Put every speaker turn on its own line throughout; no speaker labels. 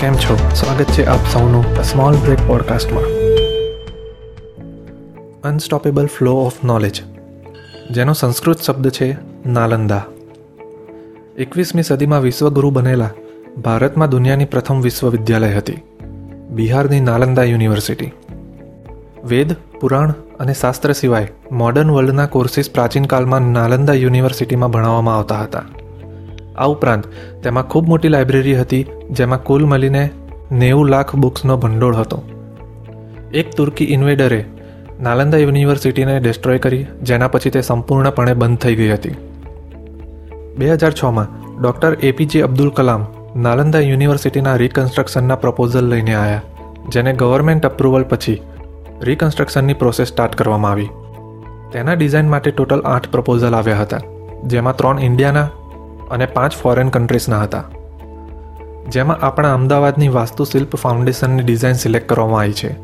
કેમ છો? સ્વાગત છે આપ સૌનું સ્મોલ બ્રેક પોડકાસ્ટમાં અનસ્ટોપેબલ ફ્લો ઓફ નોલેજ જેનો સંસ્કૃત શબ્દ છે નાલંદા. એકવીસમી સદીમાં વિશ્વગુરુ બનેલા ભારતમાં દુનિયાની પ્રથમ વિશ્વવિદ્યાલય હતી, બિહારની નાલંદા યુનિવર્સિટી. વેદ, પુરાણ અને શાસ્ત્ર સિવાય મોડર્ન વર્લ્ડના કોર્સિસ પ્રાચીન કાળમાં નાલંદા યુનિવર્સિટીમાં ભણાવવામાં આવતા હતા. આ ઉપરાંત, તેમાં ખૂબ મોટી લાઇબ્રેરી હતી, જેમાં કુલ મળીને નેવું લાખ બુક્સનો ભંડોળ હતો. એક તુર્કી ઇન્વેડરે નાલંદા યુનિવર્સિટીને ડિસ્ટ્રોય કરી, જેના પછી તે સંપૂર્ણપણે બંધ થઈ ગઈ હતી. બે હજાર છમાં, ડૉક્ટર એપીજે અબ્દુલ કલામ નાલંદા યુનિવર્સિટીના રિકન્સ્ટ્રક્શનના પ્રપોઝલ લઈને આવ્યા જેને ગવર્મેન્ટ અપ્રુવલ પછી રિકન્સ્ટ્રક્શનની પ્રોસેસ સ્ટાર્ટ કરવામાં આવી. તેના ડિઝાઇન માટે ટોટલ આઠ પ્રપોઝલ આવ્યા હતા, જેમાં ત્રણ ઇન્ડિયાના અને પાંચ ફોરેન કન્ટ્રીઝના હતા. જેમાં આપણા અમદાવાદની વાસ્તુશિલ્પ ફાઉન્ડેશનની ડિઝાઇન સિલેક્ટ કરવામાં આવી છે.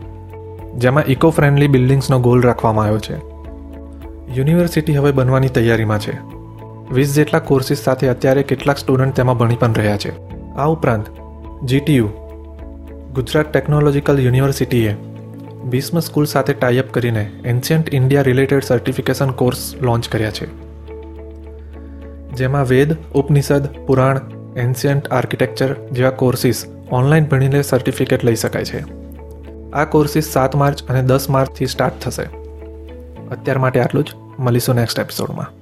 જેમાં ઇકો ફ્રેન્ડલી બિલ્ડિંગ્સનો ગોલ રાખવામાં આવ્યો છે. યુનિવર્સિટી હવે બનવાની તૈયારીમાં છે. વીસ જેટલા કોર્સિસ સાથે અત્યારે કેટલાક સ્ટુડન્ટ તેમાં ભણી પણ રહ્યા છે. આ ઉપરાંત જીટીયુ ગુજરાત ટેકનોલોજીકલ યુનિવર્સિટીએ ભીષ્મ સ્કૂલ સાથે ટાઈઅપ કરીને ancient India related certification course launch કર્યા છે. જેમાં વેદ, ઉપનિષદ, પુરાણ એન્શિયન્ટ આર્કિટેક્ચર જેવા કોર્સિસ ઓનલાઈન ભણીને સર્ટિફિકેટ લઈ શકાય છે. આ કોર્સિસ સાત માર્ચ અને દસ માર્ચથી સ્ટાર્ટ થશે. અત્યાર માટે આટલું જ. મળીશું નેક્સ્ટ એપિસોડમાં